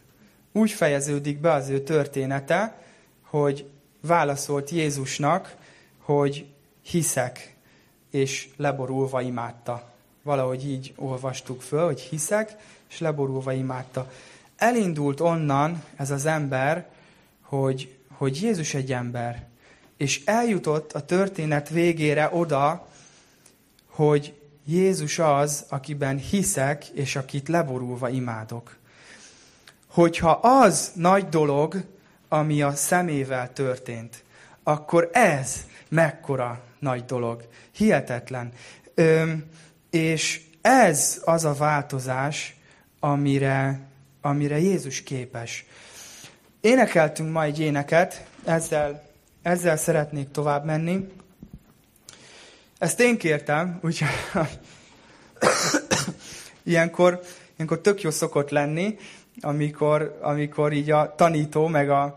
Úgy fejeződik be az ő története, hogy válaszolt Jézusnak, hogy hiszek, és leborulva imádta. Valahogy így olvastuk föl, hogy hiszek, és leborulva imádta. Elindult onnan ez az ember, hogy, hogy Jézus egy ember, és eljutott a történet végére oda, hogy Jézus az, akiben hiszek, és akit leborulva imádok. Hogyha az nagy dolog, ami a szemével történt, akkor ez mekkora nagy dolog. Hihetetlen. Öm, és ez az a változás, amire, amire Jézus képes. Énekeltünk ma egy éneket, ezzel, ezzel szeretnék tovább menni. Ezt én kértem, úgyhogy ilyenkor, ilyenkor tök jó szokott lenni, amikor, amikor így a tanító, meg a,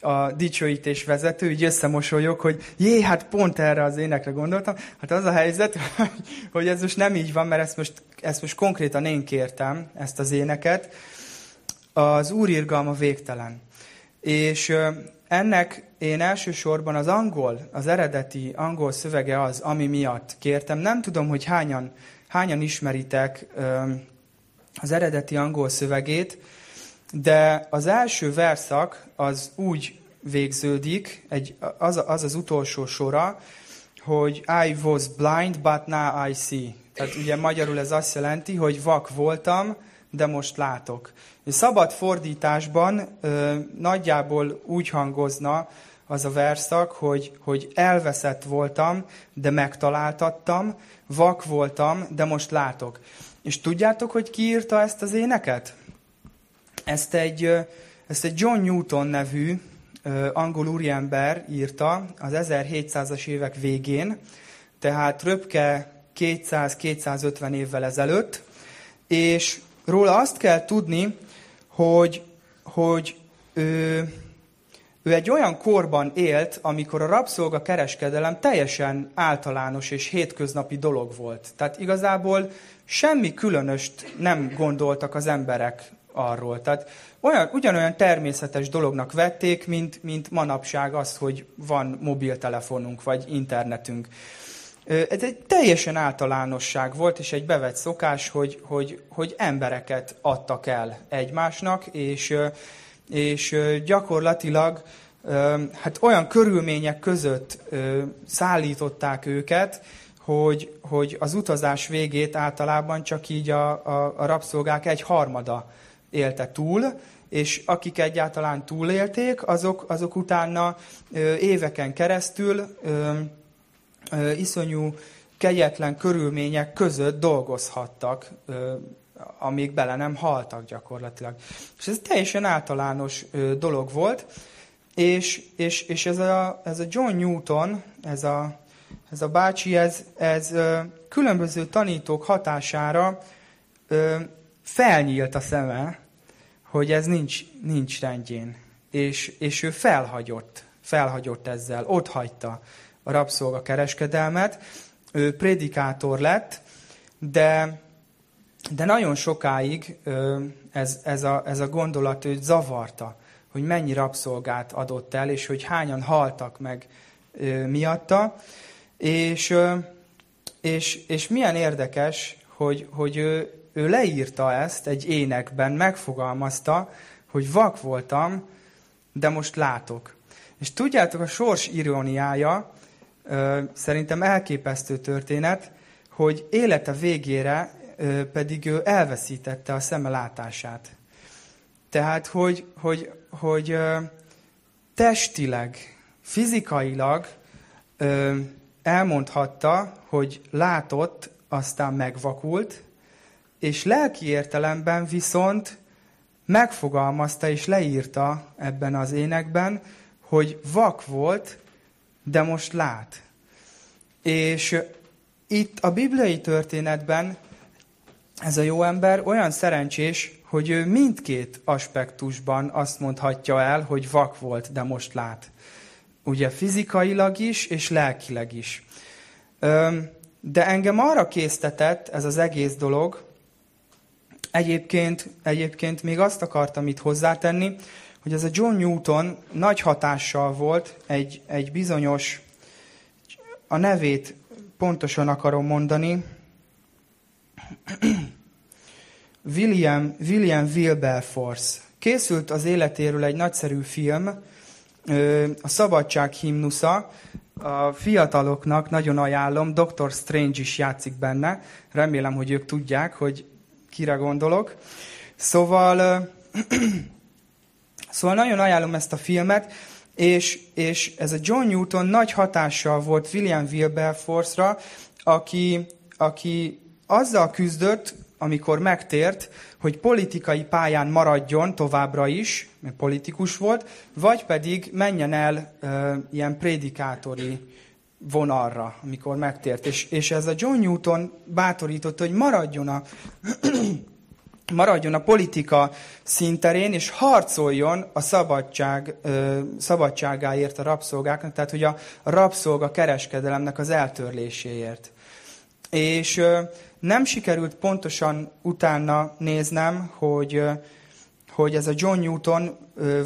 a dicsőítés vezető, így összemosolyog, hogy jé, hát pont erre az énekre gondoltam. Hát az a helyzet, hogy ez most nem így van, mert ezt most, ezt most konkrétan én kértem, ezt az éneket. Az Úr irgalma végtelen. És ennek én elsősorban az angol, az eredeti angol szövege az, ami miatt kértem. Nem tudom, hogy hányan, hányan ismeritek az eredeti angol szövegét, de az első verszak az úgy végződik, egy, az, az az utolsó sora, hogy I was blind, but now I see. Tehát ugye magyarul ez azt jelenti, hogy vak voltam, de most látok. És szabad fordításban ö, nagyjából úgy hangozna az a verszak, hogy, hogy elveszett voltam, de megtaláltattam, vak voltam, de most látok. És tudjátok, hogy ki írta ezt az éneket? Ezt egy, ezt egy John Newton nevű angol úriember írta az 1700-as évek végén, tehát röpke 200-250 évvel ezelőtt, és róla azt kell tudni, hogy, hogy ő, ő egy olyan korban élt, amikor a rabszolga kereskedelem teljesen általános és hétköznapi dolog volt. Tehát igazából semmi különöst nem gondoltak az emberek arról. Tehát olyan, ugyanolyan természetes dolognak vették, mint, mint manapság az, hogy van mobiltelefonunk vagy internetünk. Ez egy teljesen általánosság volt, és egy bevett szokás, hogy, hogy, hogy embereket adtak el egymásnak, és, és gyakorlatilag hát olyan körülmények között szállították őket, hogy, hogy az utazás végét általában csak így a, a, a rabszolgák egy harmada élte túl, és akik egyáltalán túlélték, azok, azok utána éveken keresztül iszonyú kegyetlen körülmények között dolgozhattak, amíg bele nem haltak gyakorlatilag. És ez teljesen általános dolog volt, és, és, és ez, a, ez a John Newton, ez a, ez a bácsi, ez, ez különböző tanítók hatására felnyílt a szeme, hogy ez nincs, nincs rendjén. És, és ő felhagyott, felhagyott ezzel, ott hagyta a rabszolga kereskedelmet, ő prédikátor lett, de, de nagyon sokáig ez, ez, a, ez a gondolat őt zavarta, hogy mennyi rabszolgát adott el, és hogy hányan haltak meg miatta. És, és, és milyen érdekes, hogy, hogy ő, ő leírta ezt egy énekben, megfogalmazta, hogy vak voltam, de most látok. És tudjátok, a sors iróniája, szerintem elképesztő történet, hogy élete végére pedig ő elveszítette a szeme látását. Tehát, hogy, hogy, hogy testileg, fizikailag elmondhatta, hogy látott, aztán megvakult, és lelki értelemben viszont megfogalmazta és leírta ebben az énekben, hogy vak volt, de most lát. És itt a bibliai történetben ez a jó ember olyan szerencsés, hogy ő mindkét aspektusban azt mondhatja el, hogy vak volt, de most lát. Ugye fizikailag is, és lelkileg is. De engem arra késztetett ez az egész dolog, egyébként, egyébként még azt akartam itt hozzátenni, hogy ez a John Newton nagy hatással volt egy, egy bizonyos, a nevét pontosan akarom mondani, William, William Wilberforce. Készült az életéről egy nagyszerű film, a Szabadság himnusza, a fiataloknak nagyon ajánlom, Dr. Strange is játszik benne, remélem, hogy ők tudják, hogy kire gondolok. Szóval Szóval nagyon ajánlom ezt a filmet, és, és ez a John Newton nagy hatással volt William Wilberforce-ra, aki, aki azzal küzdött, amikor megtért, hogy politikai pályán maradjon továbbra is, mert politikus volt, vagy pedig menjen el e, ilyen prédikátori vonalra, amikor megtért. És, és ez a John Newton bátorította, hogy maradjon a maradjon a politika szinterén, és harcoljon a szabadság, szabadságáért a rabszolgáknak, tehát hogy a rabszolga kereskedelemnek az eltörléséért. És nem sikerült pontosan utána néznem, hogy, hogy ez a John Newton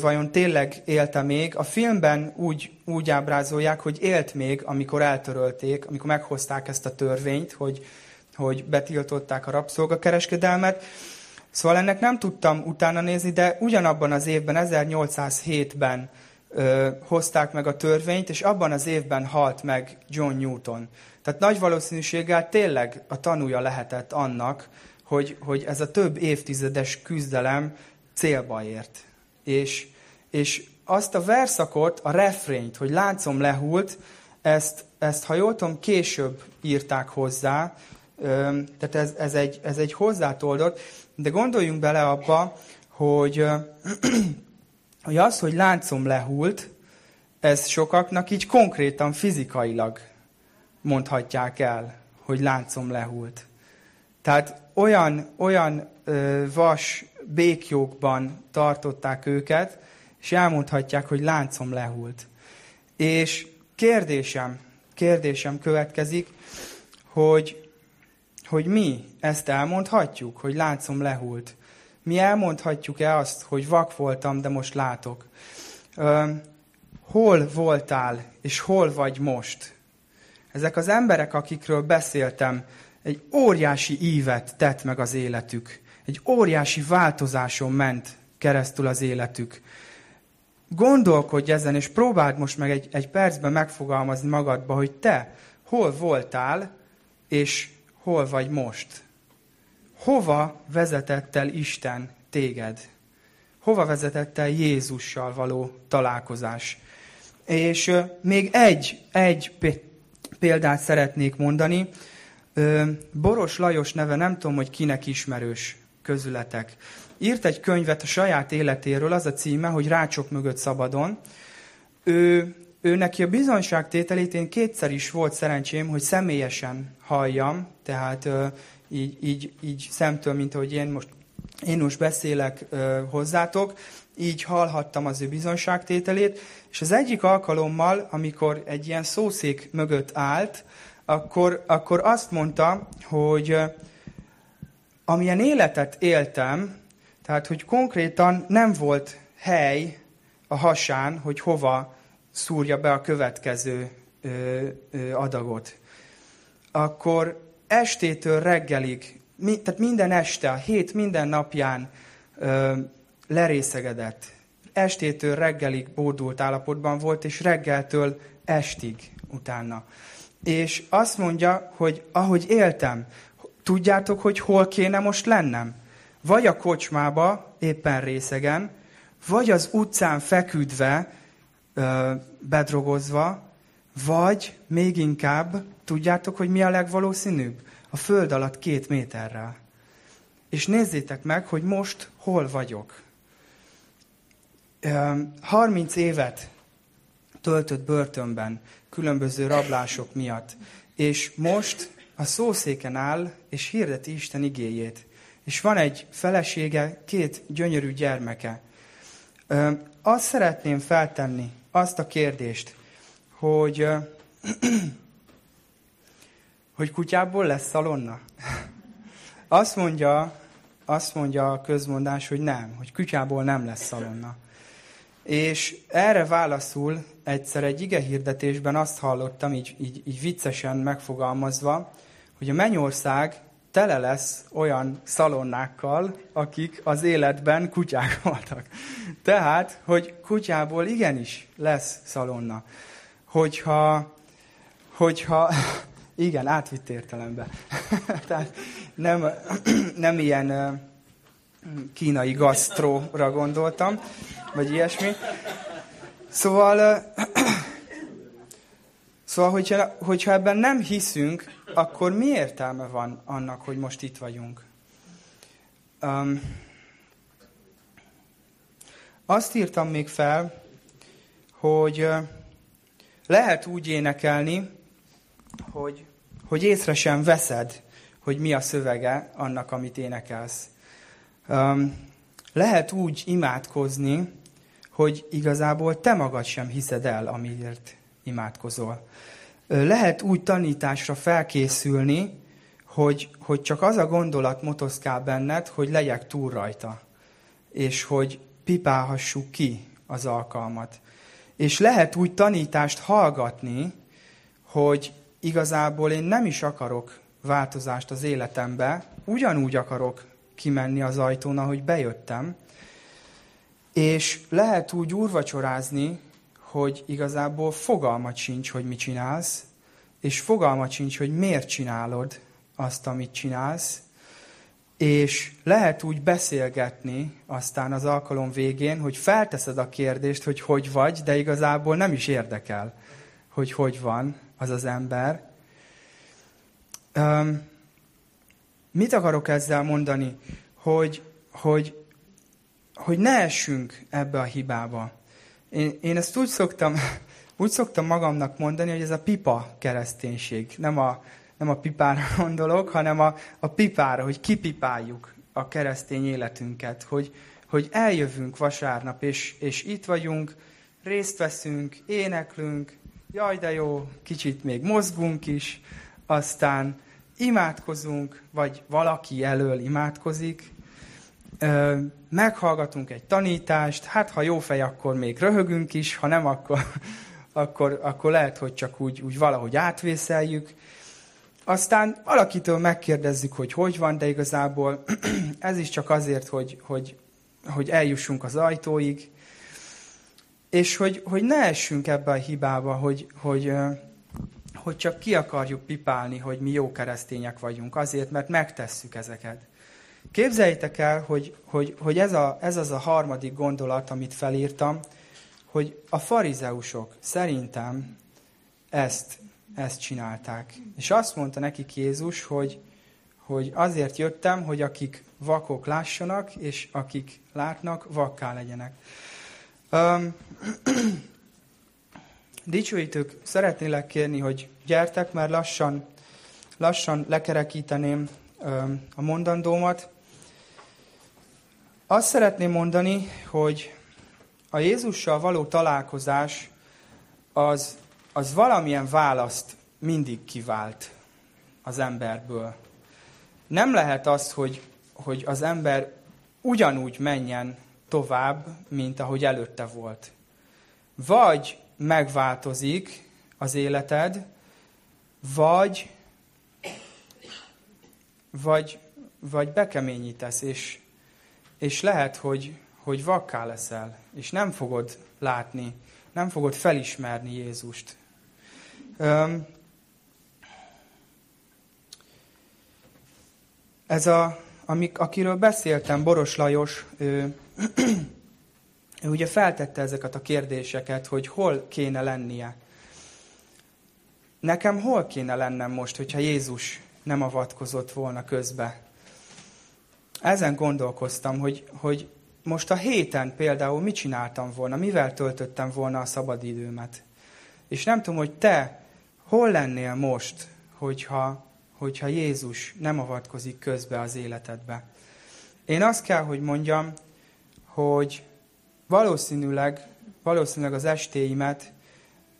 vajon tényleg élte még. A filmben úgy, úgy ábrázolják, hogy élt még, amikor eltörölték, amikor meghozták ezt a törvényt, hogy, hogy betiltották a rabszolgakereskedelmet. Szóval ennek nem tudtam utána nézni, de ugyanabban az évben, 1807-ben ö, hozták meg a törvényt, és abban az évben halt meg John Newton. Tehát nagy valószínűséggel tényleg a tanúja lehetett annak, hogy, hogy ez a több évtizedes küzdelem célba ért. És, és azt a verszakot, a refrényt, hogy láncom lehult, ezt, ezt ha jól tudom, később írták hozzá, tehát ez, ez, egy, ez egy hozzátoldott, de gondoljunk bele abba, hogy, hogy az, hogy láncom lehult, ez sokaknak így konkrétan fizikailag mondhatják el, hogy láncom lehult. Tehát olyan, olyan vas békjókban tartották őket, és elmondhatják, hogy láncom lehult. És kérdésem, kérdésem következik, hogy, hogy mi ezt elmondhatjuk, hogy láncom lehult. Mi elmondhatjuk-e azt, hogy vak voltam, de most látok? Ö, hol voltál, és hol vagy most? Ezek az emberek, akikről beszéltem, egy óriási ívet tett meg az életük. Egy óriási változáson ment keresztül az életük. Gondolkodj ezen, és próbáld most meg egy, egy percben megfogalmazni magadba, hogy te hol voltál, és hol vagy most. Hova vezetett el Isten téged? Hova vezetett el Jézussal való találkozás? És még egy, egy példát szeretnék mondani. Boros Lajos neve nem tudom, hogy kinek ismerős közületek. Írt egy könyvet a saját életéről, az a címe, hogy Rácsok mögött szabadon. Ő, ő neki a bizonyságtételét én kétszer is volt szerencsém, hogy személyesen halljam, tehát így, így, így szemtől, mint ahogy én most, én most beszélek hozzátok, így hallhattam az ő bizonyságtételét, és az egyik alkalommal, amikor egy ilyen szószék mögött állt, akkor, akkor azt mondta, hogy amilyen életet éltem, tehát hogy konkrétan nem volt hely a hasán, hogy hova szúrja be a következő ö, ö, adagot, akkor estétől reggelig, mi, tehát minden este, a hét minden napján ö, lerészegedett. Estétől reggelig bódult állapotban volt, és reggeltől estig utána. És azt mondja, hogy ahogy éltem, tudjátok, hogy hol kéne most lennem? Vagy a kocsmába, éppen részegen, vagy az utcán feküdve, bedrogozva, vagy még inkább, tudjátok, hogy mi a legvalószínűbb? A föld alatt két méterrel. És nézzétek meg, hogy most hol vagyok. 30 évet töltött börtönben, különböző rablások miatt. És most a szószéken áll, és hirdeti Isten igéjét. És van egy felesége, két gyönyörű gyermeke. Azt szeretném feltenni, azt a kérdést, hogy, hogy kutyából lesz szalonna? Azt mondja, azt mondja a közmondás, hogy nem, hogy kutyából nem lesz szalonna. És erre válaszul egyszer egy ige hirdetésben azt hallottam, így, így, így viccesen megfogalmazva, hogy a mennyország tele lesz olyan szalonnákkal, akik az életben kutyák voltak. Tehát, hogy kutyából igenis lesz szalonna. Hogyha, hogyha igen, átvitt értelemben. Tehát nem, nem ilyen kínai gasztróra gondoltam, vagy ilyesmi. Szóval, szóval hogyha, hogyha ebben nem hiszünk, akkor mi értelme van annak, hogy most itt vagyunk? Um, azt írtam még fel, hogy lehet úgy énekelni, hogy, hogy észre sem veszed, hogy mi a szövege annak, amit énekelsz. Um, lehet úgy imádkozni, hogy igazából te magad sem hiszed el, amiért imádkozol. Lehet úgy tanításra felkészülni, hogy, hogy csak az a gondolat motoszkál benned, hogy legyek túl rajta, és hogy pipálhassuk ki az alkalmat. És lehet úgy tanítást hallgatni, hogy igazából én nem is akarok változást az életembe, ugyanúgy akarok kimenni az ajtón, ahogy bejöttem, és lehet úgy úrvacsorázni, hogy igazából fogalmat sincs, hogy mit csinálsz, és fogalmat sincs, hogy miért csinálod azt, amit csinálsz, és lehet úgy beszélgetni aztán az alkalom végén, hogy felteszed a kérdést, hogy hogy vagy, de igazából nem is érdekel, hogy hogy van az az ember. Um, mit akarok ezzel mondani? Hogy, hogy, hogy ne essünk ebbe a hibába. Én, én ezt úgy szoktam, úgy szoktam magamnak mondani, hogy ez a pipa kereszténység. Nem a, nem a pipára gondolok, hanem a, a pipára, hogy kipipáljuk a keresztény életünket, hogy, hogy eljövünk vasárnap, és, és itt vagyunk, részt veszünk, éneklünk, jaj de jó, kicsit még mozgunk is, aztán imádkozunk, vagy valaki elől imádkozik, meghallgatunk egy tanítást, hát ha jó fej, akkor még röhögünk is, ha nem, akkor, akkor, akkor lehet, hogy csak úgy, úgy valahogy átvészeljük. Aztán valakitől megkérdezzük, hogy hogy van, de igazából ez is csak azért, hogy, hogy, hogy eljussunk az ajtóig, és hogy, hogy ne essünk ebbe a hibába, hogy, hogy, hogy csak ki akarjuk pipálni, hogy mi jó keresztények vagyunk, azért, mert megtesszük ezeket. Képzeljétek el, hogy, hogy, hogy ez, a, ez az a harmadik gondolat, amit felírtam, hogy a farizeusok szerintem ezt, ezt csinálták. És azt mondta nekik Jézus, hogy, hogy azért jöttem, hogy akik vakok lássanak, és akik látnak, vakká legyenek. Um, dicsőítők, szeretnélek kérni, hogy gyertek, mert lassan, lassan lekerekíteném um, a mondandómat. Azt szeretném mondani, hogy a Jézussal való találkozás az, az valamilyen választ mindig kivált az emberből. Nem lehet az, hogy, hogy az ember ugyanúgy menjen tovább, mint ahogy előtte volt. Vagy megváltozik az életed, vagy, vagy, vagy bekeményítesz, és, és lehet, hogy, hogy vakká leszel, és nem fogod látni, nem fogod felismerni Jézust. Um, ez a, amik, akiről beszéltem, Boros Lajos, ő, ő ugye feltette ezeket a kérdéseket, hogy hol kéne lennie. Nekem hol kéne lennem most, hogyha Jézus nem avatkozott volna közbe? Ezen gondolkoztam, hogy, hogy most a héten például mit csináltam volna, mivel töltöttem volna a szabadidőmet. És nem tudom, hogy te hol lennél most, hogyha, hogyha Jézus nem avatkozik közbe az életedbe. Én azt kell, hogy mondjam, hogy valószínűleg, valószínűleg az estéimet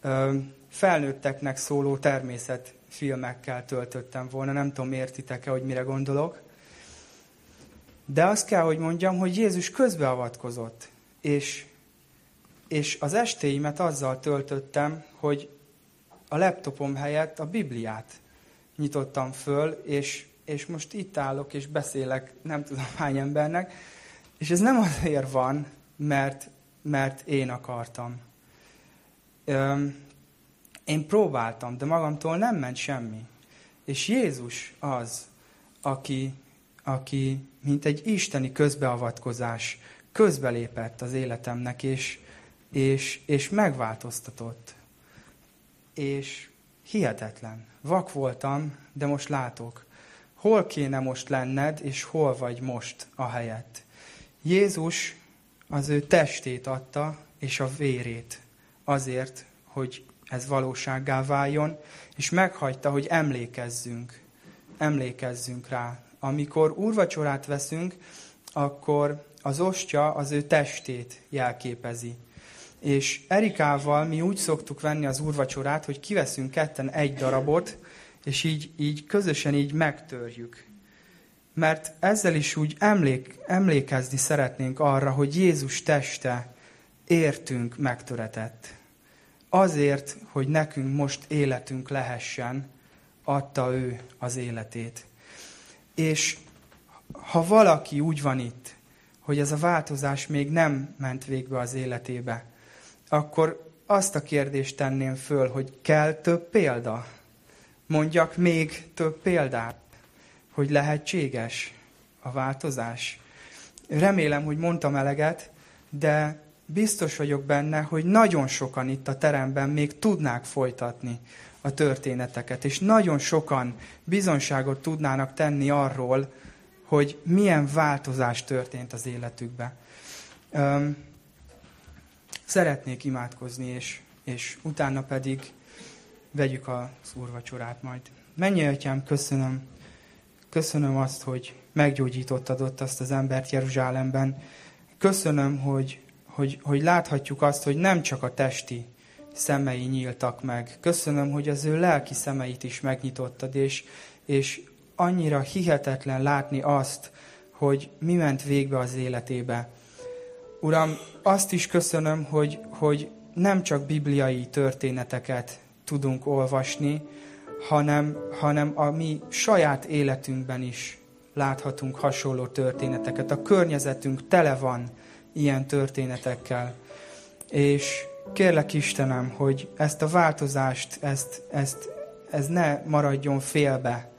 ö, felnőtteknek szóló természetfilmekkel töltöttem volna. Nem tudom, értitek-e, hogy mire gondolok. De azt kell, hogy mondjam, hogy Jézus közbeavatkozott, és, és az estéimet azzal töltöttem, hogy a laptopom helyett a Bibliát nyitottam föl, és, és most itt állok, és beszélek nem tudom hány embernek, és ez nem azért van, mert, mert én akartam. Öm, én próbáltam, de magamtól nem ment semmi. És Jézus az, aki, aki mint egy isteni közbeavatkozás közbelépett az életemnek, és, és, és megváltoztatott. És hihetetlen. Vak voltam, de most látok. Hol kéne most lenned, és hol vagy most a helyett. Jézus az ő testét adta, és a vérét azért, hogy ez valósággá váljon, és meghagyta, hogy emlékezzünk, emlékezzünk rá amikor úrvacsorát veszünk, akkor az ostya az ő testét jelképezi. És Erikával mi úgy szoktuk venni az úrvacsorát, hogy kiveszünk ketten egy darabot, és így, így közösen így megtörjük. Mert ezzel is úgy emlék, emlékezni szeretnénk arra, hogy Jézus teste értünk megtöretett. Azért, hogy nekünk most életünk lehessen, adta ő az életét. És ha valaki úgy van itt, hogy ez a változás még nem ment végbe az életébe, akkor, azt a kérdést tenném föl, hogy kell több példa? Mondjak még több példát, hogy lehetséges a változás. Remélem, hogy mondtam eleget, de biztos vagyok benne, hogy nagyon sokan itt a teremben még tudnák folytatni a történeteket, és nagyon sokan bizonságot tudnának tenni arról, hogy milyen változás történt az életükbe. Um, szeretnék imádkozni, és, és utána pedig vegyük az úrvacsorát majd. Mennyi atyám, köszönöm, köszönöm azt, hogy meggyógyítottad ott azt az embert Jeruzsálemben. Köszönöm, hogy, hogy, hogy láthatjuk azt, hogy nem csak a testi szemei nyíltak meg. Köszönöm, hogy az ő lelki szemeit is megnyitottad, és, és annyira hihetetlen látni azt, hogy mi ment végbe az életébe. Uram, azt is köszönöm, hogy, hogy nem csak bibliai történeteket tudunk olvasni, hanem, hanem a mi saját életünkben is láthatunk hasonló történeteket. A környezetünk tele van ilyen történetekkel. És kérlek Istenem, hogy ezt a változást, ezt, ezt, ez ne maradjon félbe,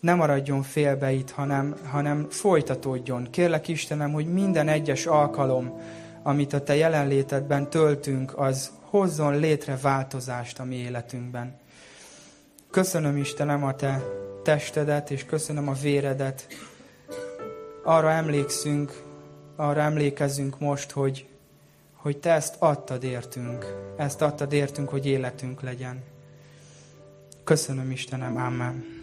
ne maradjon félbe itt, hanem, hanem folytatódjon. Kérlek Istenem, hogy minden egyes alkalom, amit a Te jelenlétedben töltünk, az hozzon létre változást a mi életünkben. Köszönöm Istenem a Te testedet, és köszönöm a véredet. Arra emlékszünk, arra emlékezünk most, hogy, hogy Te ezt adtad értünk. Ezt adtad értünk, hogy életünk legyen. Köszönöm Istenem, Amen.